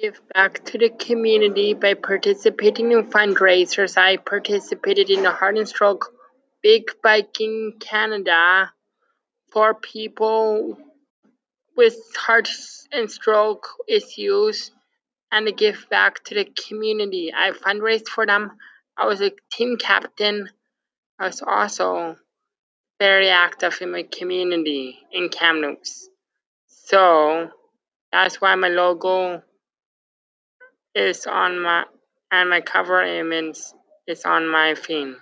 give back to the community by participating in fundraisers. I participated in the Heart and Stroke Big Biking Canada for people with heart and stroke issues and to give back to the community. I fundraised for them. I was a team captain. I was also very active in my community in Kamloops. So that's why my logo is on my and my cover image is on my theme.